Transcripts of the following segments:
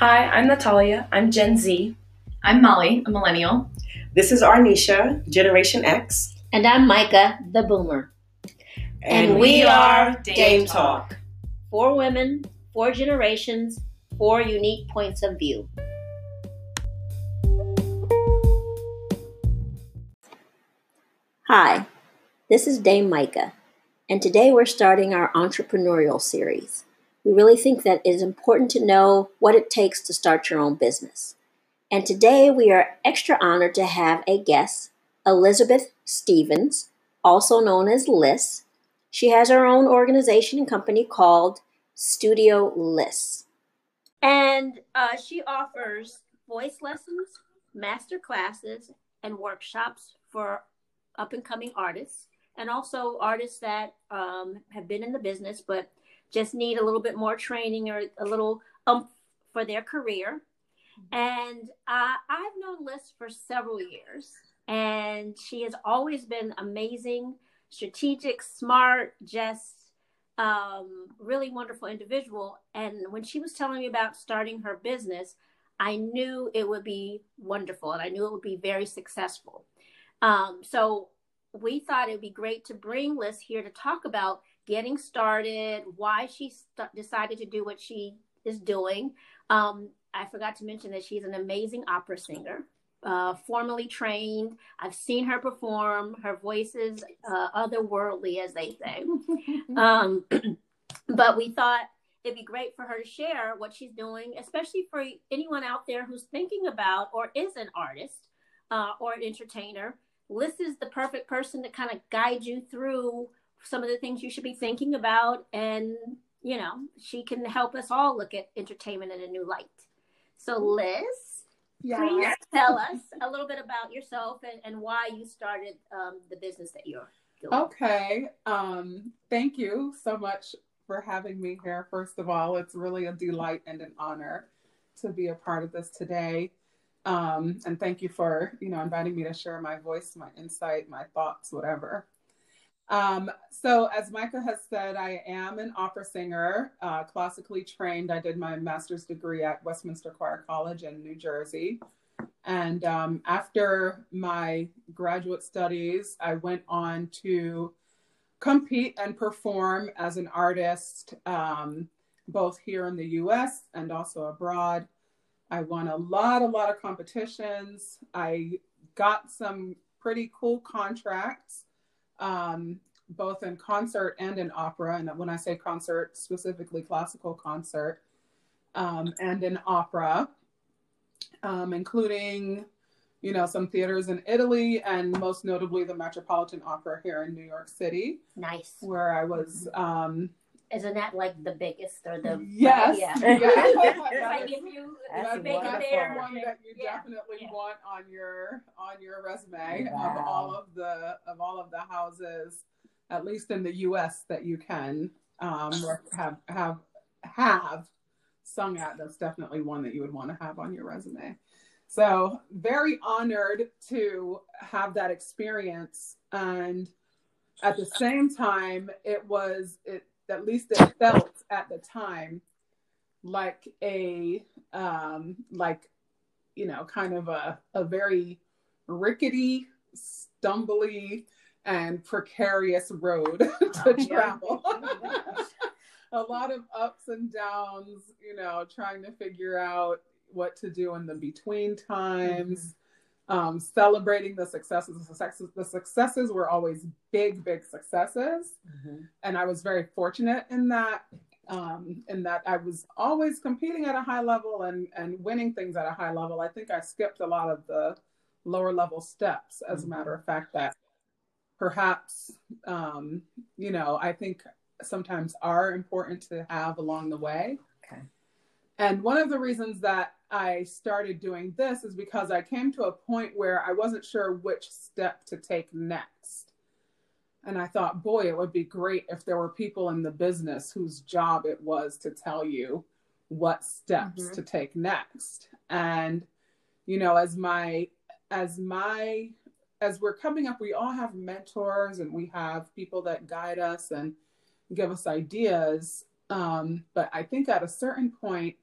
Hi, I'm Natalia. I'm Gen Z. I'm Molly, a millennial. This is Arnisha, Generation X. And I'm Micah, the boomer. And, and we, are Dame, Dame Talk. Four women, four generations, four unique points of view. Hi, this is Dame Micah, and today we're starting our entrepreneurial series. We really think that it is important to know what it takes to start your own business. And today we are extra honored to have a guest, Elisabeth Stevens, also known as Lis. She has her own organization and company called Studio Lis. And uh, she offers voice lessons, master classes, and workshops for up and coming artists, and also artists that um, have been in the business but just need a little bit more training or a little um for their career. And uh, I've known Lis for several years, and she has always been amazing, strategic, smart, just um, really wonderful individual. And when she was telling me about starting her business, I knew it would be wonderful and I knew it would be very successful. Um, so we thought it would be great to bring Lis here to talk about getting started, why she st- decided to do what she is doing. Um, I forgot to mention that she's an amazing opera singer, uh, formally trained. I've seen her perform. Her voice is uh, otherworldly, as they say. um, but we thought it'd be great for her to share what she's doing, especially for anyone out there who's thinking about or is an artist uh, or an entertainer. Lis is the perfect person to kind of guide you through some of the things you should be thinking about and you know she can help us all look at entertainment in a new light. So Lis yeah. please tell us a little bit about yourself and, and why you started um, the business that you're doing. Okay um, thank you so much for having me here. First of all it's really a delight and an honor to be a part of this today. Um, and thank you for you know inviting me to share my voice my insight my thoughts whatever um, so, as Micah has said, I am an opera singer, uh, classically trained. I did my master's degree at Westminster Choir College in New Jersey. And um, after my graduate studies, I went on to compete and perform as an artist, um, both here in the US and also abroad. I won a lot, a lot of competitions. I got some pretty cool contracts um, both in concert and in opera. And when I say concert, specifically classical concert, um, and in opera, um, including, you know, some theaters in Italy and most notably the Metropolitan Opera here in New York City. Nice. Where I was. Um, isn't that like the biggest or the yes? Yeah. yeah. like if you that's, make it there, one that you yeah. definitely yeah. want on your on your resume wow. of all of the of all of the houses, at least in the U.S. that you can um, have have have sung at. That's definitely one that you would want to have on your resume. So very honored to have that experience and at the same time it was it at least it felt at the time like a um like you know kind of a, a very rickety stumbly and precarious road to oh, travel. A lot of ups and downs you know trying to figure out what to do in the between times. Mm-hmm um, celebrating the successes. The successes, the successes were always big, big successes, mm-hmm. and I was very fortunate in that. Um, in that I was always competing at a high level and and winning things at a high level. I think I skipped a lot of the lower level steps. As mm-hmm. a matter of fact, that perhaps um, you know I think sometimes are important to have along the way. Okay. And one of the reasons that I started doing this is because I came to a point where I wasn't sure which step to take next. And I thought, boy, it would be great if there were people in the business whose job it was to tell you what steps mm-hmm. to take next. And, you know, as my, as my, as we're coming up, we all have mentors and we have people that guide us and give us ideas. Um, but I think at a certain point,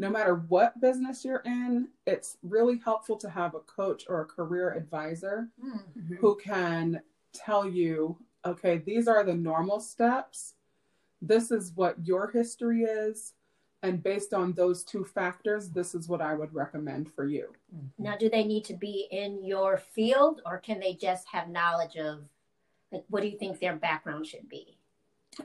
no matter what business you're in, it's really helpful to have a coach or a career advisor Mm-hmm. who can tell you, okay, these are the normal steps. This is what your history is. And based on those two factors, this is what I would recommend for you. Now, do they need to be in your field or can they just have knowledge of, like, what do you think their background should be?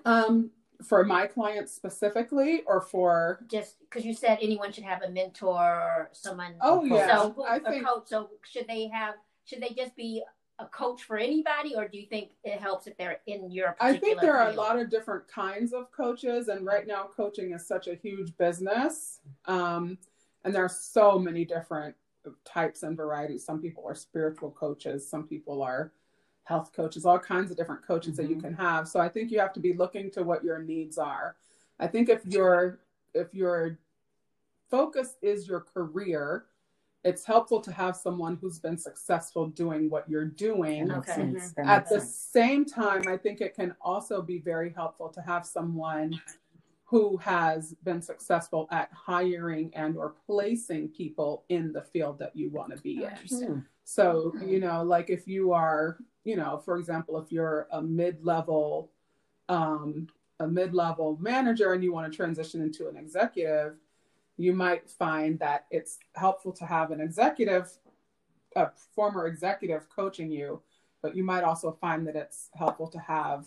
Um, for my clients specifically, or for Just because you said anyone should have a mentor or someone. oh yeah, So, who, I a think coach. So, should they have, should they just be a coach for anybody or do you think it helps if they're in your I think there are a lot of different kinds of coaches, and right now, coaching is such a huge business. Um, and there are so many different types and varieties. Some people are spiritual coaches, some people are health coaches, all kinds of different coaches that you Mhm. can have. So I think you have to be looking to what your needs are. I think if your if your focus is your career, it's helpful to have someone who's been successful doing what you're doing. Okay. At the sense. same time, I think it can also be very helpful to have someone who has been successful at hiring and or placing people in the field that you want to be in. Hmm. So, you know, like if you are, you know, for example, if you're a mid-level um a mid-level manager and you want to transition into an executive, you might find that it's helpful to have an executive a former executive coaching you, but you might also find that it's helpful to have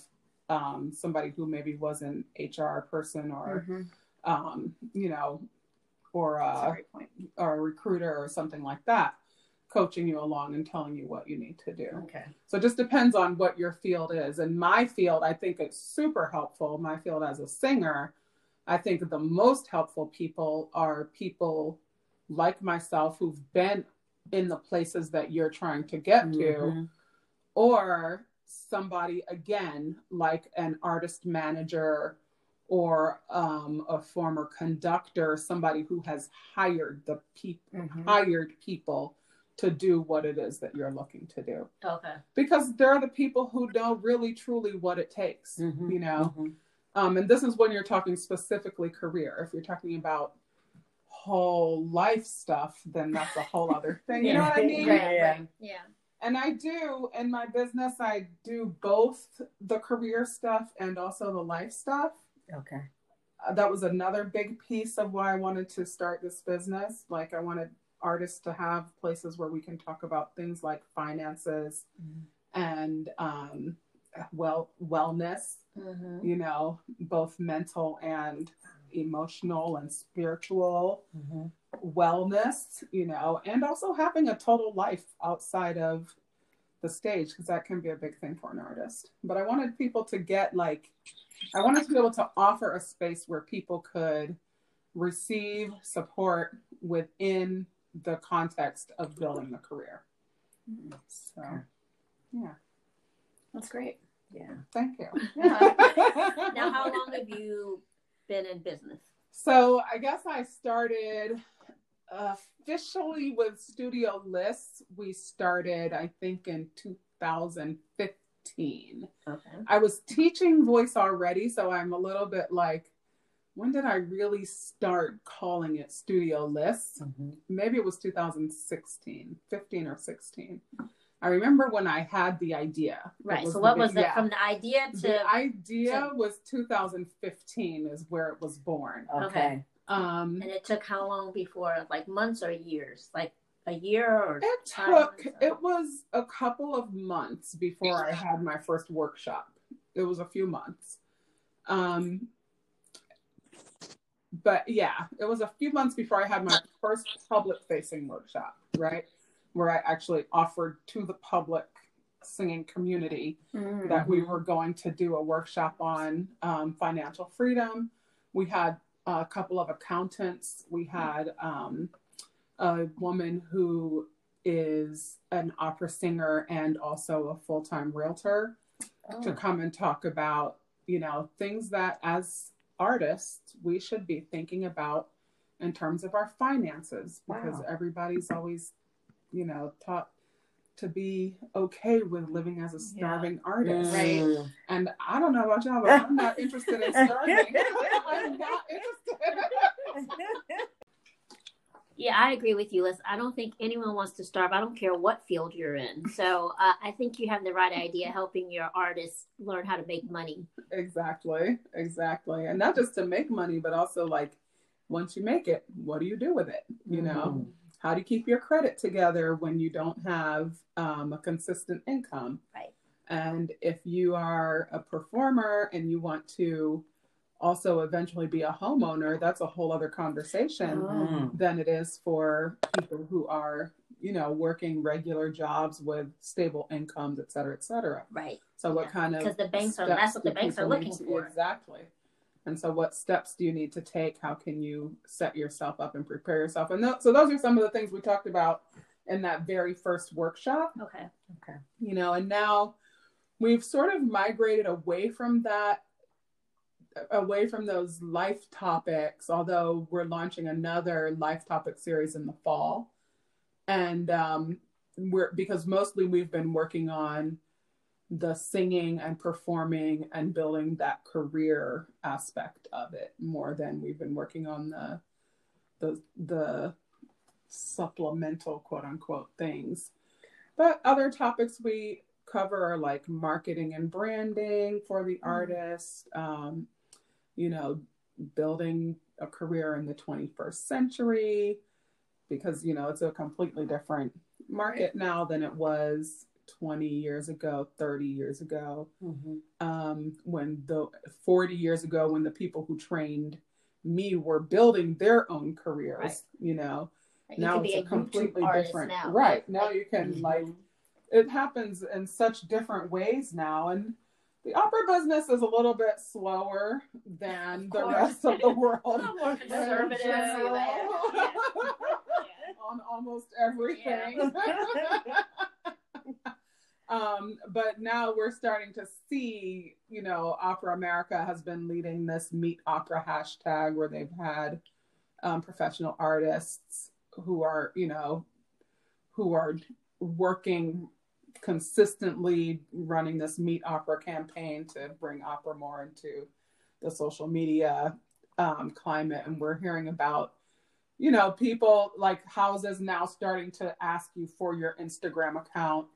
um, somebody who maybe was an HR person or, Mhm. um, you know, or a a, or a recruiter or something like that, coaching you along and telling you what you need to do. Okay. So it just depends on what your field is. In my field, I think it's super helpful. My field as a singer, I think the most helpful people are people like myself who've been in the places that you're trying to get to, Mhm. or somebody again like an artist manager or um, a former conductor, somebody who has hired the people Mhm. hired people to do what it is that you're looking to do Okay. because they're the people who know really truly what it takes Mhm. you know Mhm. um, and this is when you're talking specifically career if you're talking about whole life stuff then that's a whole other thing you know what i mean Right, Yeah. right. Yeah. and i do in my business i do both the career stuff and also the life stuff Okay. uh, that was another big piece of why I wanted to start this business. Like, I wanted artists to have places where we can talk about things like finances Mhm. and um, well wellness. Mm-hmm. You know, both mental and emotional and spiritual Mhm. wellness. You know, and also having a total life outside of the stage because that can be a big thing for an artist. But I wanted people to get like, I wanted to be able to offer a space where people could receive support within the context of building a career. So, yeah, That's great. Yeah. thank you. Now, how long have you been in business? So I guess I started officially with Studio Lis. We started, I think, in 2015. Okay. I was teaching voice already, so I'm a little bit like, when did I really start calling it Studio Lis? Mhm. Maybe it was 2016, 15 or 16. I remember when I had the idea. Right. So, what big- was the yeah. from the idea to? the idea to- was 2015 is where it was born. Okay. Um, and it took how long before? Like months or years? Like a year or? It took, or- it was a couple of months before I had my first workshop. It was a few months. Um, but yeah, it was a few months before I had my first public facing workshop, right? Where I actually offered to the public singing community Mm-hmm. that we were going to do a workshop on um, financial freedom. We had a couple of accountants. We had um, a woman who is an opera singer and also a full time realtor Oh. to come and talk about, you know, things that as artists we should be thinking about in terms of our finances because Wow. everybody's always, you know, taught to be okay with living as a starving artist. Right. Mm. And I don't know about y'all, but I'm not interested in starving. I'm not interested. Yeah, I agree with you, Lis. I don't think anyone wants to starve. I don't care what field you're in. So uh, I think you have the right idea, helping your artists learn how to make money. Exactly, exactly, and not just to make money, but also like once you make it, what do you do with it? You know, Mhm. how do you keep your credit together when you don't have um, a consistent income? Right. And if you are a performer and you want to also eventually be a homeowner, that's a whole other conversation Mm. than it is for people who are, you know, working regular jobs with stable incomes, et cetera, et cetera. Right. So what Yeah. kind of 'Cause the banks are- steps that's what the banks are looking to- for. Exactly. And so what steps do you need to take? How can you set yourself up and prepare yourself? And th- so those are some of the things we talked about in that very first workshop, Okay. Okay. you know, and now we've sort of migrated away from that away from those life topics although we're launching another life topic series in the fall. And um, we're because mostly we've been working on the singing and performing and building that career aspect of it more than we've been working on the the the supplemental quote unquote things. But other topics we cover are like marketing and branding for the artist um, you know building a career in the 21st century because you know it's a completely different market now than it was 20 years ago 30 years ago Mhm. um, when the 40 years ago when the people who trained me were building their own careers Right. you know You now it's a, a completely different now. right now Like- you can Mhm. like it happens in such different ways now and the opera business is a little bit slower than Of the course. rest of the world more conservative. Yeah. on almost everything um, but now we're starting to see, you know, Opera America has been leading this Meet Opera hashtag where they've had um, professional artists who are, you know, who are working consistently running this Meet Opera campaign to bring opera more into the social media um, climate. And we're hearing about, you know, people like houses now starting to ask you for your Instagram account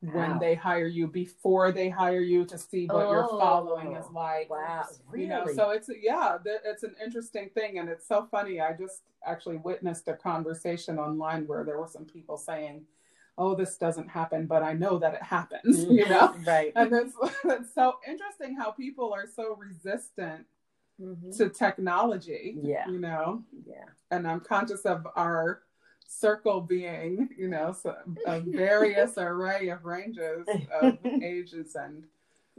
when they hire you before they hire you to see what your Oh. following is like. Wow, You know, really? so it's yeah, it's an interesting thing, and it's so funny. I just actually witnessed a conversation online where there were some people saying, "Oh, this doesn't happen, but I know that it happens." You know, right. and it's it's so interesting how people are so resistant Mhm. to technology. Yeah. you know, Yeah. and I'm conscious of our circle being, you know, so, a various array of ranges of ages and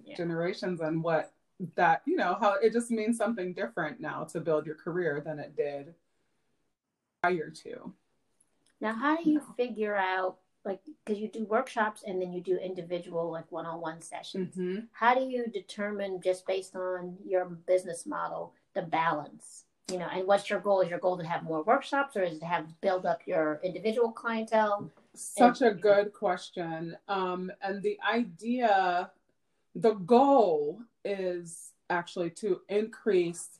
Yeah. generations, and what that, you know, how it just means something different now to build your career than it did prior to. Now, how do you figure out, like, because you do workshops and then you do individual, like, one on one sessions? Mm-hmm. How do you determine, just based on your business model, the balance? You know, and what's your goal? Is your goal to have more workshops or is it to have build up your individual clientele? Such a good question. Um, and the idea, the goal is actually to increase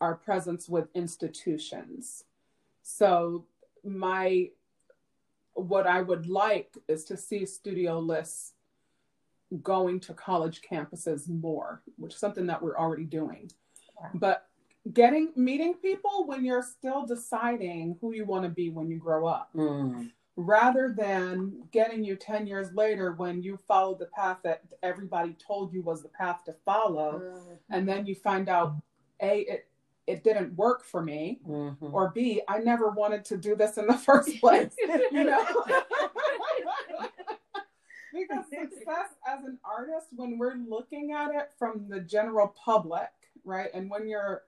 our presence with institutions. So, my what I would like is to see studio Lis going to college campuses more, which is something that we're already doing. Wow. But getting meeting people when you're still deciding who you want to be when you grow up Mm. rather than getting you 10 years later when you followed the path that everybody told you was the path to follow and then you find out a it it didn't work for me Mhm. or b i never wanted to do this in the first place you know because success as an artist when we're looking at it from the general public right and when you're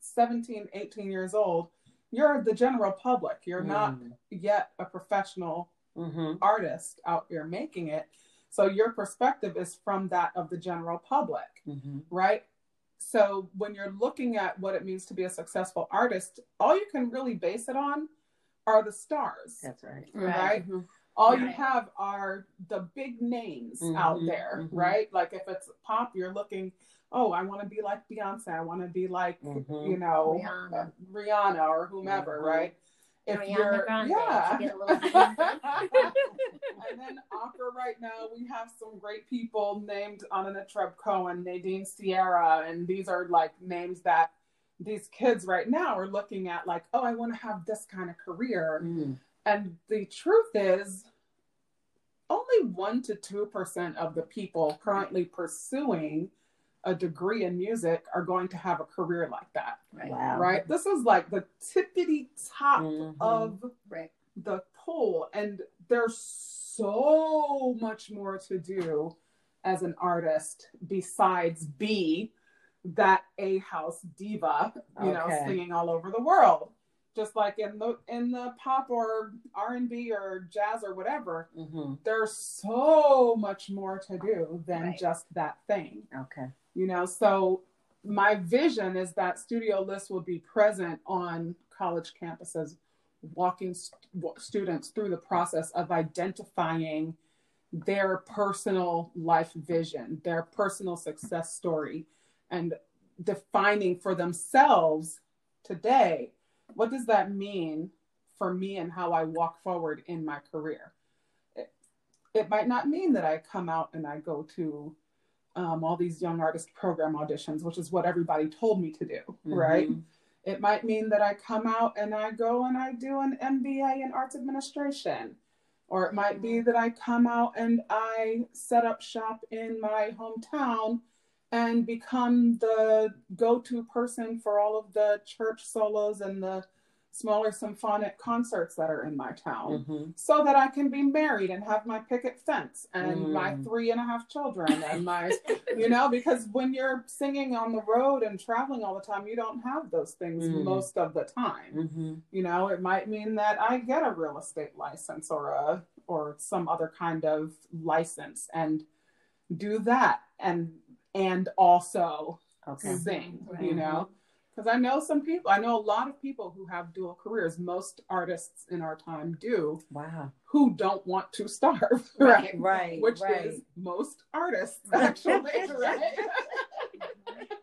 17 18 years old you're the general public you're not Mm. yet a professional Mhm. artist out there making it. So your perspective is from that of the general public, Mhm. right? So when you're looking at what it means to be a successful artist, all you can really base it on are the stars, That's right. right? Mhm. All you have are the big names Mhm, out there, mhm. right? Like if it's pop, you're looking, oh, I want to be like Beyonce, I want to be like, Mhm. you know, Rihanna. uh, Rihanna or whomever, Mhm. right? If Ariana you're Grande, yeah. to get a little- and then opera right now we have some great people named Anna Netrebko, Nadine Sierra, and these are like names that these kids right now are looking at like, oh, I want to have this kind of career. Mm. And the truth is only one to two percent of the people currently pursuing a degree in music are going to have a career like that. Right. Wow. Right? This is like the tippity top Mhm. of Right. the pool and there's so much more to do as an artist besides be that a house diva you know singing all over the world just like in the in the pop or r&b or jazz or whatever Mhm. there's so much more to do than Right. just that thing Okay. You know? So my vision is that studio Lis will be present on college campuses walking st- students through the process of identifying their personal life vision their personal success story and defining for themselves today what does that mean for me and how i walk forward in my career? It, it might not mean that i come out and i go to um, all these young artist program auditions, which is what everybody told me to do, right? Mhm. It might mean that I come out and I go and I do an MBA in arts administration. Or it might be that I come out and I set up shop in my hometown and become the go to person for all of the church solos and the smaller symphonic concerts that are in my town Mhm. so that I can be married and have my picket fence and my Mm. three and a half children and my, you know, because when you're singing on the road and traveling all the time, you don't have those things Mm. most of the time. Mhm. You know, it might mean that I get a real estate license or a or some other kind of license and do that and and also Okay. sing, you know. Because I know some people, I know a lot of people who have dual careers. Most artists in our time do, Wow. who don't want to starve, right? Right. right Which right. is most artists, actually, right?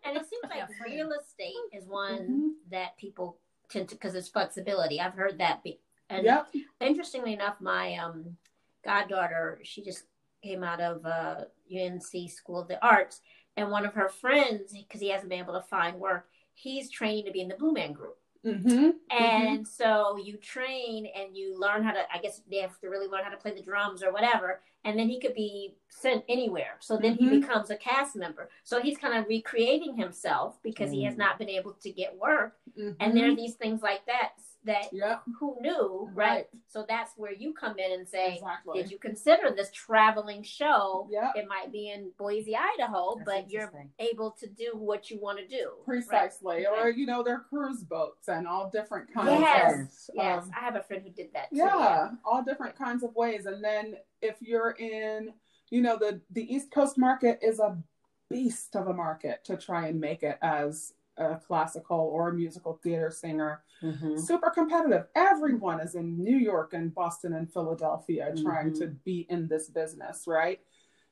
and it seems like real estate is one Mhm. that people tend to because it's flexibility. I've heard that be and Yep. interestingly enough, my um goddaughter, she just came out of uh UNC School of the Arts, and one of her friends, because he hasn't been able to find work, he's training to be in the Blue Man Group. Mm-hmm. And so you train and you learn how to, I guess they have to really learn how to play the drums or whatever. And then he could be sent anywhere. So then Mhm. he becomes a cast member. So he's kind of recreating himself because he has Mm. not been able to get work. Mm-hmm. And there are these things like that that Yep. who knew, right? So that's where you come in and say, Exactly. did you consider this traveling show? Yep. It might be in Boise, Idaho, That's but you're able to do what you want to do. Precisely. Right. Or, you know, they're cruise boats and all different kinds Yes. of Yes, um, I have a friend who did that too. yeah, all different kinds of ways. And then if you're in, you know, the the East Coast market is a beast of a market to try and make it as a classical or a musical theater singer. Mhm. Super competitive. Everyone is in New York and Boston and Philadelphia trying Mhm. to be in this business, right?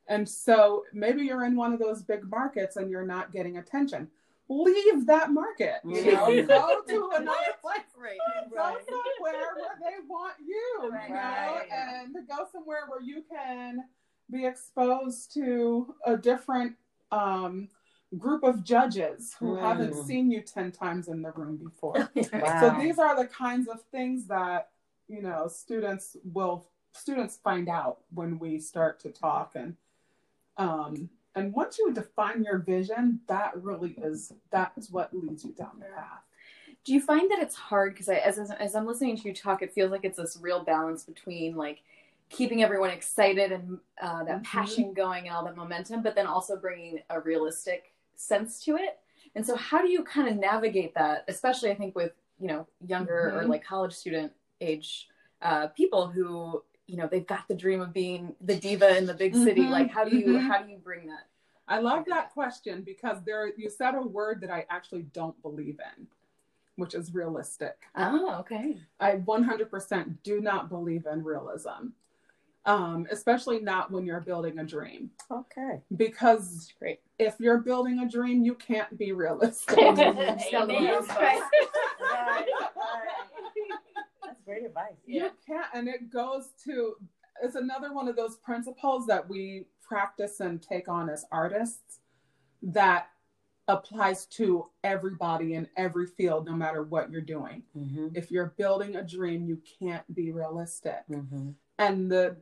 And so maybe you're in one of those big markets and you're not getting attention. Leave that market. You know, Mhm. go to another place Right. go somewhere where they want you, you know, Right. and go somewhere where you can be exposed to a different um, group of judges who Mm. haven't seen you 10 times in the room before. Wow. So these are the kinds of things that, you know, students will students find out when we start to talk and um and once you define your vision, that really is that's what leads you down the path. Do you find that it's hard because I, as as I'm listening to you talk, it feels like it's this real balance between like keeping everyone excited and uh, that Mhm. passion going and all that momentum, but then also bringing a realistic sense to it. And so, how do you kind of navigate that, especially I think with you know younger or Mhm. like college student age uh, people who you know they've got the dream of being the diva in the big city. Mhm. Like, how do you Mhm. how do you bring that? I love that question because there you said a word that I actually don't believe in, which is realistic. Oh, okay. I 100% do not believe in realism, um, especially not when you're building a dream. Okay. Because Great. if you're building a dream, you can't be realistic. Amen. Right. Right, right. That's advice. You can't, and it goes to it's another one of those principles that we practice and take on as artists that applies to everybody in every field, no matter what you're doing. Mm-hmm. If you're building a dream, you can't be realistic. Mm-hmm. And the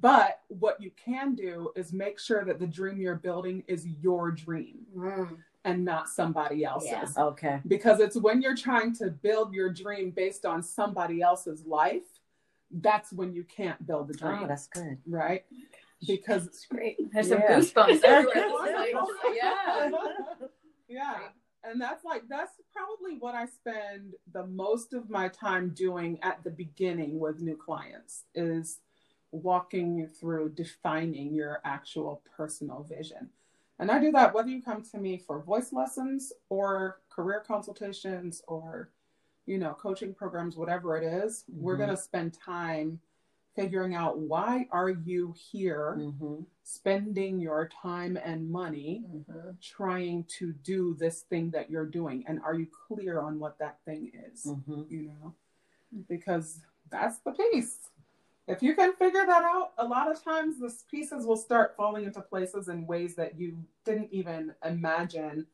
but what you can do is make sure that the dream you're building is your dream Mm. and not somebody else's. Yeah. Okay. Because it's when you're trying to build your dream based on somebody else's life, that's when you can't build the dream. Oh, that's good. right? Because It's great. There's some goosebumps everywhere. Yeah. yeah. And that's like that's probably what I spend the most of my time doing at the beginning with new clients is walking you through defining your actual personal vision. And I do that whether you come to me for voice lessons or career consultations or you know coaching programs whatever it is, we're Mhm. going to spend time figuring out why are you here Mm-hmm. spending your time and money Mm-hmm. trying to do this thing that you're doing and are you clear on what that thing is Mm-hmm. you know because that's the piece if you can figure that out a lot of times the pieces will start falling into places in ways that you didn't even imagine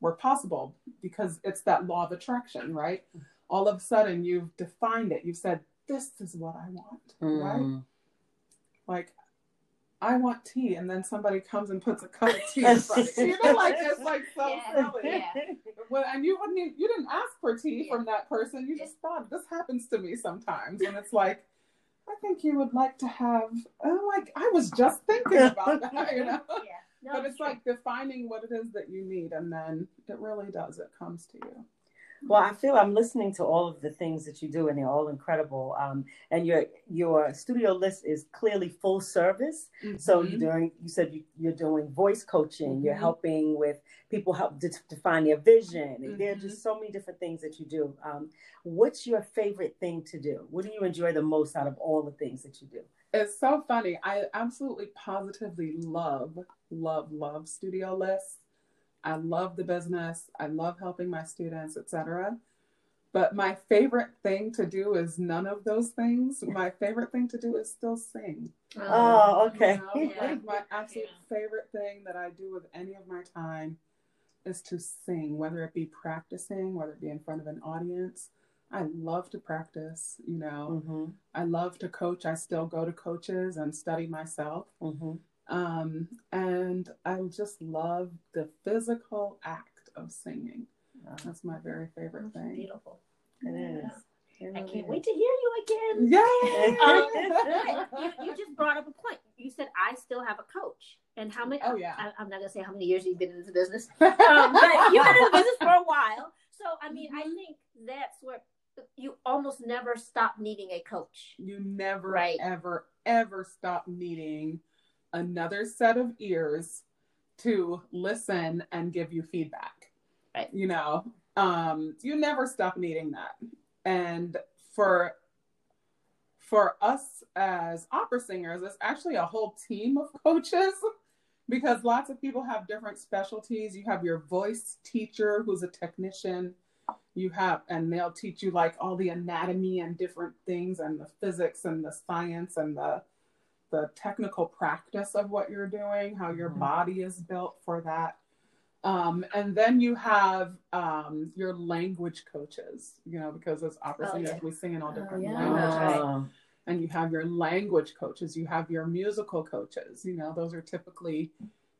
were possible because it's that law of attraction right all of a sudden you've defined it you've said this is what i want right Mm-hmm. like I want tea, and then somebody comes and puts a cup of tea in front of you. You know, like it's like so Yeah. silly. Yeah. Well, and you wouldn't, even, you didn't ask for tea from that person. You just thought this happens to me sometimes, and it's like, I think you would like to have. Oh, like I was just thinking about that, you know. Yeah. No, but it's true. like defining what it is that you need, and then it really does. It comes to you. Well, I feel I'm listening to all of the things that you do, and they're all incredible. Um, and your your studio Lis is clearly full service. So Mm-hmm. you're doing. You said you, you're doing voice coaching. You're Mhm. helping with people help to define their vision. And there are just so many different things that you do. Um, what's your favorite thing to do? What do you enjoy the most out of all the things that you do? It's so funny. I absolutely positively love, love, love studio Lis. I love the business. I love helping my students, etc. But my favorite thing to do is none of those things. My favorite thing to do is still sing. Oh, okay. You know, Yeah. like my absolute favorite thing that I do with any of my time is to sing, whether it be practicing, whether it be in front of an audience. I love to practice, you know. Mm-hmm. I love to coach. I still go to coaches and study myself. Mm-hmm. Um, and I just love the physical act of singing. That's my very favorite That's thing. beautiful. It is. It I can't is. wait to hear you again. Yeah. you, you just brought up a point. You said I still have a coach, and how many? Oh, yeah. I, I'm not gonna say how many years you've been in the business, um, but you've been in the business for a while. So I mean, I think that's where you almost never stop needing a coach. you never, Right. ever, ever stop needing another set of ears to listen and give you feedback. Right. You know, um, you never stop needing that. And for for us as opera singers, it's actually a whole team of coaches because lots of people have different specialties. You have your voice teacher who's a technician. You have, and they'll teach you like all the anatomy and different things, and the physics and the science and the the technical practice of what you're doing, how your Mhm. body is built for that. Um, and then you have um, your language coaches, you know, because as opera Oh, singers, yeah. we sing in all different yeah. languages right. Oh. and you have your language coaches, you have your musical coaches. You know, those are typically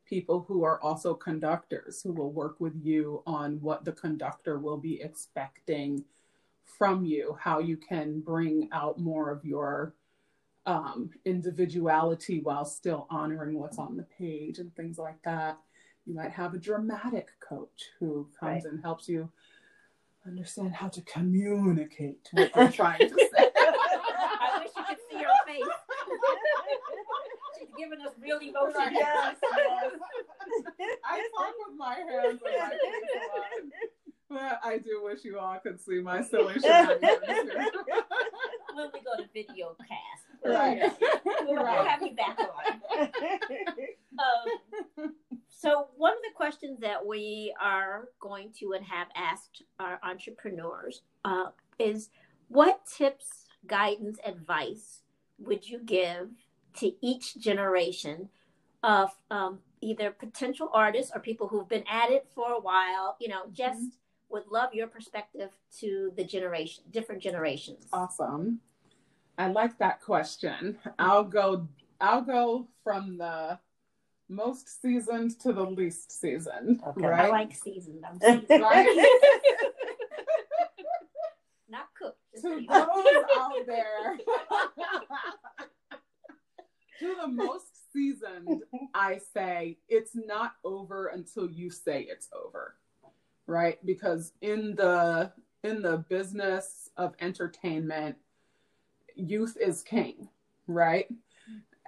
people who are also conductors who will work with you on what the conductor will be expecting from you, how you can bring out more of your um, individuality while still honoring what's on the page and things like that. You might have a dramatic coach who comes and helps you understand how to communicate what you're trying to say. I wish you could see her face. She's giving us real emotion. Yes, yes. I talk with my hands and my face. But I do wish you all could see my silly shenanigans. when we go to video cast. Right. We'll, we'll Right. have you back on. Um, so one of the questions that we are going to and have asked our entrepreneurs uh, is what tips guidance, advice would you give to each generation of um, either potential artists or people who've been at it for a while? You know, just mm-hmm. would love your perspective to the generation, different generations. Awesome. I like that question. I'll go. I'll go from the most seasoned to the least seasoned. Okay. Right? I like seasoned. I'm seasoned. right? Not cooked. To those out there, to the most seasoned, I say it's not over until you say it's over. Right? Because in the in the business of entertainment, youth is king, right?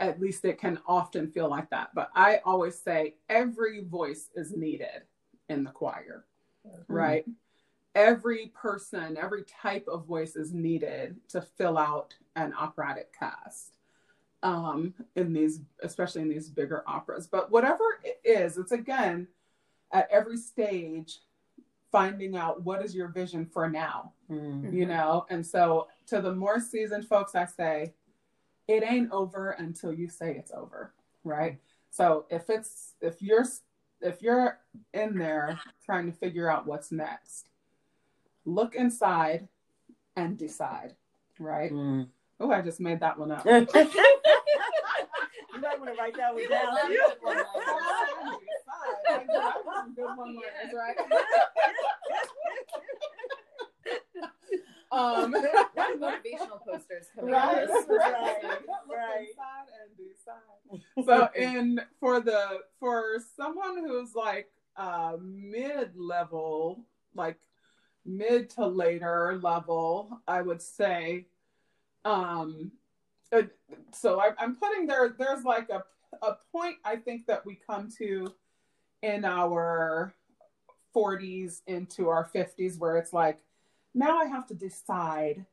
at least it can often feel like that. But I always say every voice is needed in the choir, mm-hmm. right? Every person, every type of voice is needed to fill out an operatic cast um, in these, especially in these bigger operas. But whatever it is, it's again at every stage finding out what is your vision for now, mm-hmm. you know? And so to the more seasoned folks, I say, it ain't over until you say it's over, right? So if it's if you're if you're in there trying to figure out what's next, look inside and decide, right? Mm. Oh, I just made that one up. you might want to write that one down. Good one, right? Um, motivational posters coming right, out. Right, right. So, in for the for someone who's like uh, mid level, like mid to later level, I would say. Um, uh, so I, I'm putting there. There's like a a point I think that we come to in our 40s into our 50s where it's like now I have to decide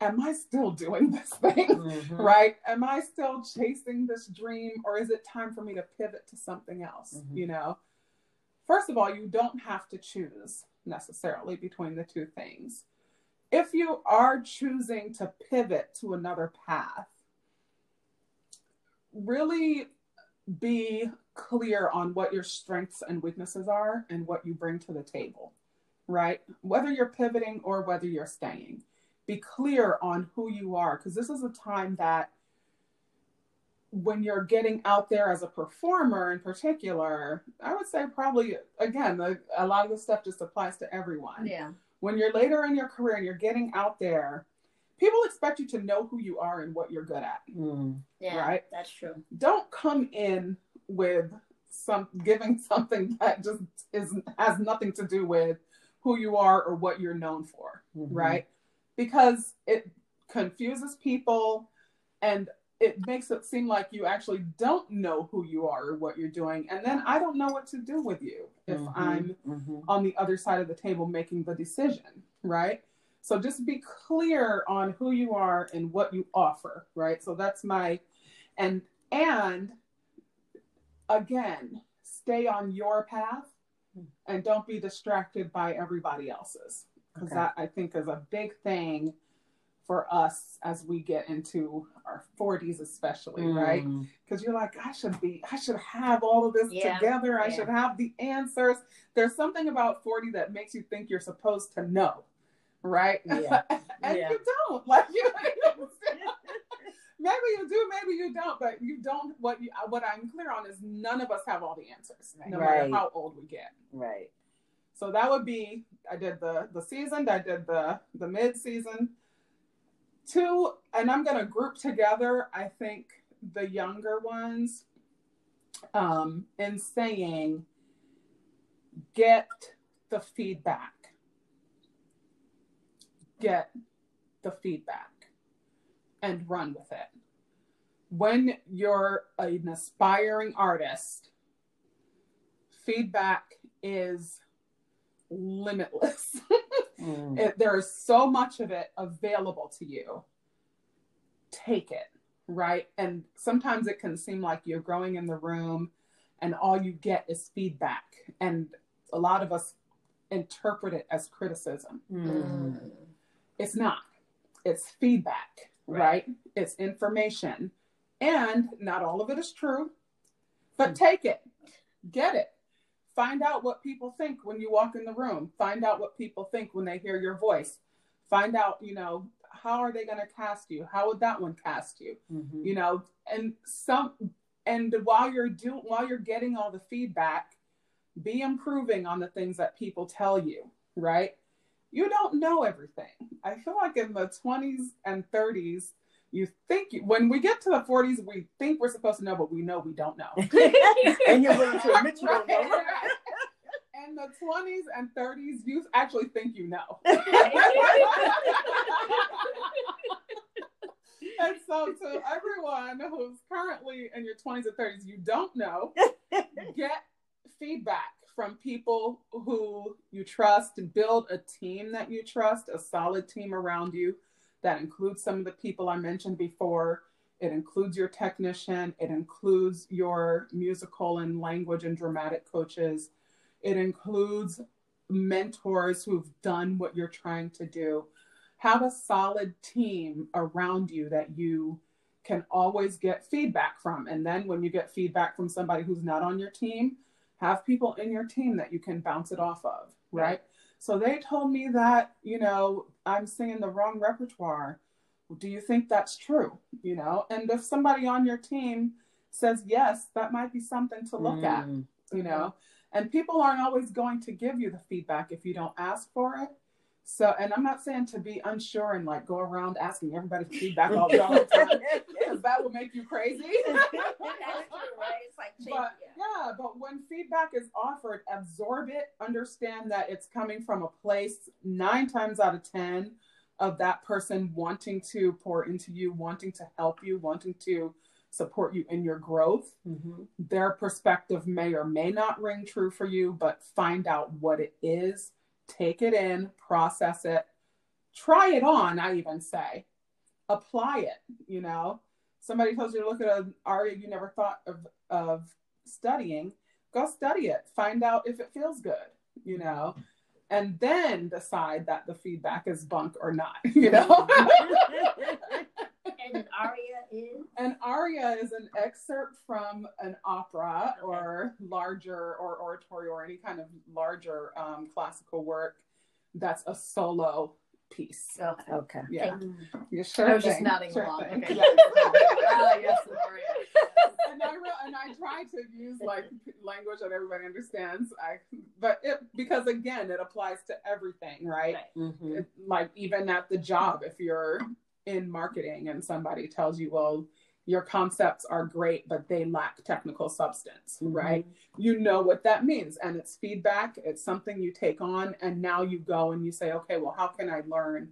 am I still doing this thing? Mm-hmm. Right? Am I still chasing this dream or is it time for me to pivot to something else? Mm-hmm. You know, first of all, you don't have to choose necessarily between the two things. If you are choosing to pivot to another path, really be clear on what your strengths and weaknesses are and what you bring to the table right? Whether you're pivoting or whether you're staying, be clear on who you are because this is a time that when you're getting out there as a performer in particular, I would say probably again, the, a lot of this stuff just applies to everyone. Yeah. When you're later in your career and you're getting out there, people expect you to know who you are and what you're good at. Mm. Yeah, right? That's true. Don't come in with some giving something that just is has nothing to do with who you are or what you're known for, mm-hmm. right? Because it confuses people and it makes it seem like you actually don't know who you are or what you're doing. And then I don't know what to do with you if mm-hmm. I'm mm-hmm. on the other side of the table making the decision, right? So just be clear on who you are and what you offer, right? So that's my and and again, stay on your path and don't be distracted by everybody else's because okay. that I think is a big thing for us as we get into our 40s especially mm. right because you're like i should be i should have all of this yeah. together i yeah. should have the answers there's something about 40 that makes you think you're supposed to know right yeah. and you don't like you maybe you do, maybe you don't, but you don't. What you, what I'm clear on is none of us have all the answers, no right. matter how old we get. Right. So that would be. I did the the season. I did the the mid season. Two, and I'm gonna group together. I think the younger ones, um, in saying, get the feedback. Get the feedback and run with it. When you're an aspiring artist, feedback is limitless. mm. it, there is so much of it available to you. Take it, right? And sometimes it can seem like you're growing in the room and all you get is feedback. And a lot of us interpret it as criticism. Mm. It's not it's feedback, right. right? It's information. And not all of it is true, but take it, get it. Find out what people think when you walk in the room. Find out what people think when they hear your voice. Find out, you know, how are they going to cast you? How would that one cast you? Mm-hmm. You know, and some and while you're doing while you're getting all the feedback, be improving on the things that people tell you, right? You don't know everything. I feel like in the 20s and 30s, you think when we get to the 40s, we think we're supposed to know, but we know we don't know. and you're willing to admit you don't know. In the 20s and 30s, you actually think you know. and so to everyone who's currently in your 20s and 30s, you don't know, get feedback from people who you trust, build a team that you trust, a solid team around you that includes some of the people I mentioned before. It includes your technician, it includes your musical and language and dramatic coaches, it includes mentors who've done what you're trying to do have a solid team around you that you can always get feedback from. And then when you get feedback from somebody who's not on your team, have people in your team that you can bounce it off of, right? right. So they told me that, you know, I'm singing the wrong repertoire. Do you think that's true? You know, and if somebody on your team says yes, that might be something to look mm. at, you know. And people aren't always going to give you the feedback if you don't ask for it. So, and I'm not saying to be unsure and like go around asking everybody feedback all the time, because that will make you crazy. but, yeah, but when feedback is offered, absorb it. Understand that it's coming from a place nine times out of ten of that person wanting to pour into you, wanting to help you, wanting to support you in your growth. Mm-hmm. Their perspective may or may not ring true for you, but find out what it is take it in, process it, try it on, I even say, apply it, you know. Somebody tells you to look at an aria you never thought of, of studying, go study it, find out if it feels good, you know, and then decide that the feedback is bunk or not, you know. and an aria is? An aria is an excerpt from an opera okay. or larger or oratorio or any kind of larger um, classical work that's a solo piece. Okay. okay. Yeah. You're sure I was thing. just nodding sure along. Thing. Okay. uh, yes, and I re- and I try to use like language that everybody understands. I but it because again it applies to everything, right? right. Mm-hmm. It, like even at the job, if you're in marketing and somebody tells you, well, your concepts are great, but they lack technical substance, mm-hmm. right? You know what that means. And it's feedback, it's something you take on. And now you go and you say, okay, well, how can I learn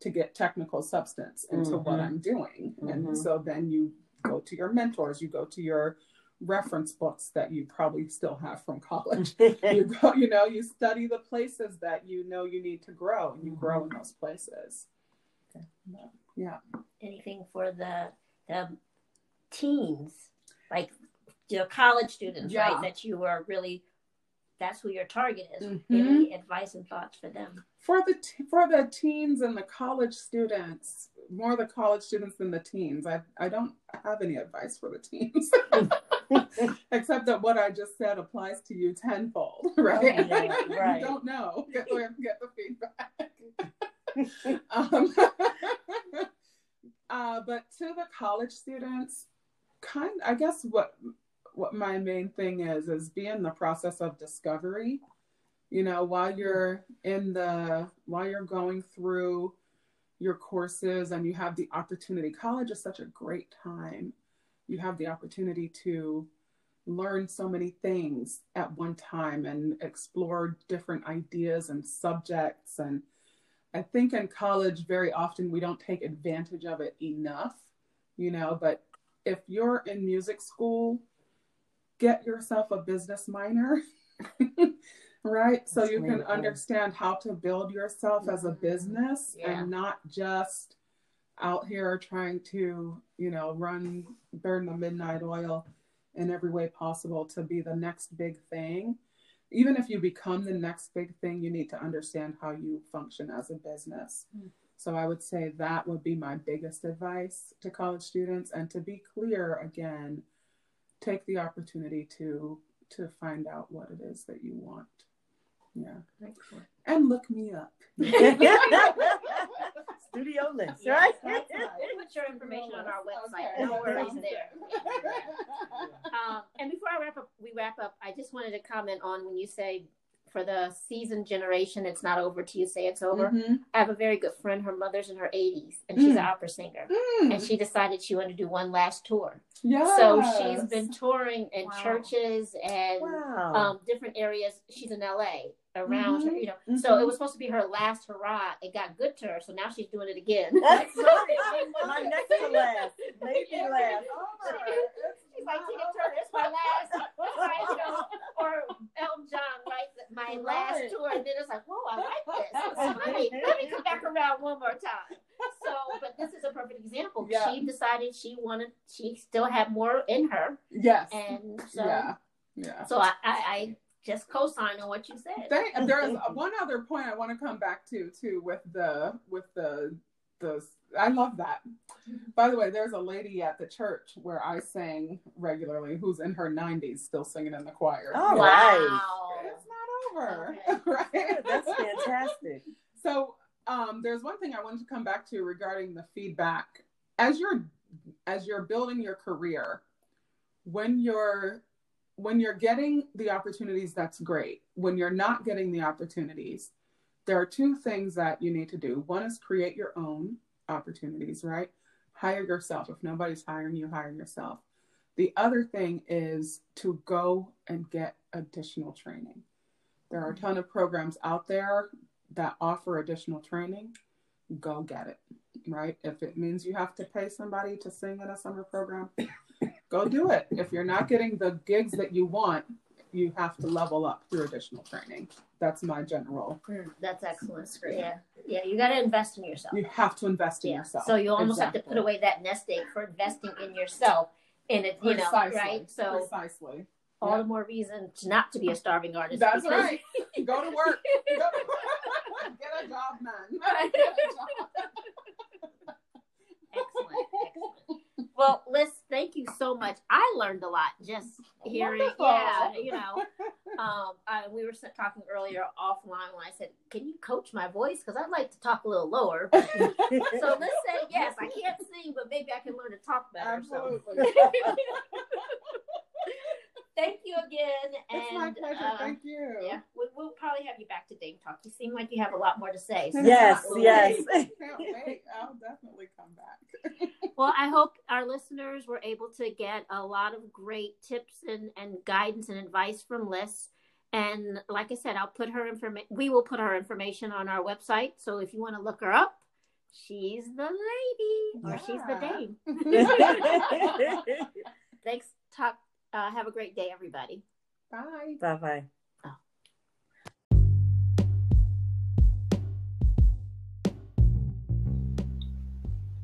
to get technical substance into mm-hmm. what I'm doing? Mm-hmm. And so then you go to your mentors, you go to your reference books that you probably still have from college. you go, you know, you study the places that you know you need to grow and you grow in those places. Okay. Yeah. Anything for the the teens, like your college students, yeah. right? That you are really that's who your target is. Mm-hmm. Any advice and thoughts for them? For the t- for the teens and the college students, more the college students than the teens. I I don't have any advice for the teens. Except that what I just said applies to you tenfold, right? Okay, yeah, right. you don't know. Get, get the feedback. um, uh, but to the college students, kind I guess what what my main thing is is be in the process of discovery. You know, while you're in the while you're going through your courses and you have the opportunity, college is such a great time. You have the opportunity to learn so many things at one time and explore different ideas and subjects and I think in college, very often we don't take advantage of it enough, you know. But if you're in music school, get yourself a business minor, right? so you can understand how to build yourself mm-hmm. as a mm-hmm. business yeah. and not just out here trying to, you know, run, burn the midnight oil in every way possible to be the next big thing even if you become the next big thing, you need to understand how you function as a business. Mm. So I would say that would be my biggest advice to college students. And to be clear again, take the opportunity to to find out what it is that you want. Yeah. And look me up. Studio Lis, Yes, right? that's right. We'll put your information on our website. Okay. No worries there. Um, and before I wrap up, we wrap up. I just wanted to comment on when you say for the seasoned generation, it's not over till you say it's over. Mhm. I have a very good friend. Her mother's in her 80s, and she's an Mm. opera singer. Mm. And she decided she wanted to do one last tour. Yes. So she's been touring in Wow. churches and Wow. um, different areas. She's in LA around her, Mhm, you know. So mhm. it was supposed to be her last hurrah. It got good to her, so now she's doing it again. That's right. My next to last. Make me laugh. She's like Tina Turner, it's my last, my, you know, or Elton John, right? My last Right. tour, and then it's like, whoa, I like this. It's funny. Let me come back around one more time. So, but this is a perfect example. Yeah. She decided she wanted, she still had more in her, Yes. and so, yeah. Yeah. so I, I, I just co-sign on what you said. They, there's one other point I want to come back to too with the with the the I love that. By the way, there's a lady at the church where I sang regularly who's in her 90s still singing in the choir. Oh, Yeah. wow. It's not over, Okay. right? That's fantastic. So um, there's one thing I wanted to come back to regarding the feedback as you're as you're building your career. When you're when you're getting the opportunities, that's great. When you're not getting the opportunities, there are two things that you need to do. One is create your own opportunities, right? Hire yourself. If nobody's hiring you, hire yourself. The other thing is to go and get additional training. There are a ton of programs out there that offer additional training. Go get it, right? If it means you have to pay somebody to sing in a summer program, go do it. If you're not getting the gigs that you want, you have to level up through additional training. That's my general. Mm, That's excellent. Yeah, yeah. You got to invest in yourself. You have to invest in yeah. yourself. So you almost have to put away that nest egg for investing in yourself, and it, you know, right? So precisely. all the more reason to not to be a starving artist. That's because- right. Go to work. Go to- Get a job, man. Get a job. Excellent, excellent. Well, Lis, thank you so much. I learned a lot just hearing. Wonderful. Yeah, you know, um, I, we were talking earlier offline when I said, "Can you coach my voice? Because I'd like to talk a little lower." But, so Lis said, "Yes, I can't sing, but maybe I can learn to talk better." So Absolutely. thank you again, and it's my pleasure. uh, Thank you. yeah, we, we'll probably have you back to Dame Talk. You seem like you have a lot more to say. so Yes, yes. wait. Wait. I'll definitely come back. Well, I hope our listeners were able to get a lot of great tips and, and guidance and advice from Lis. And like I said, I'll put her information. We will put her information on our website. So if you want to look her up, she's the lady or she's the Yeah. dame. Thanks. Talk. Uh, have a great day, everybody. Bye. Bye bye.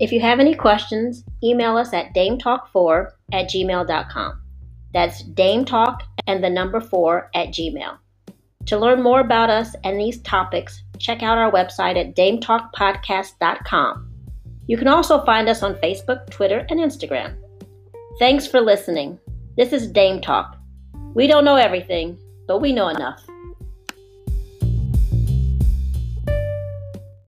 If you have any questions, email us at dametalk4 at gmail.com. That's dametalk and the number 4 at gmail. To learn more about us and these topics, check out our website at dametalkpodcast.com. You can also find us on Facebook, Twitter, and Instagram. Thanks for listening. This is Dame Talk. We don't know everything, but we know enough.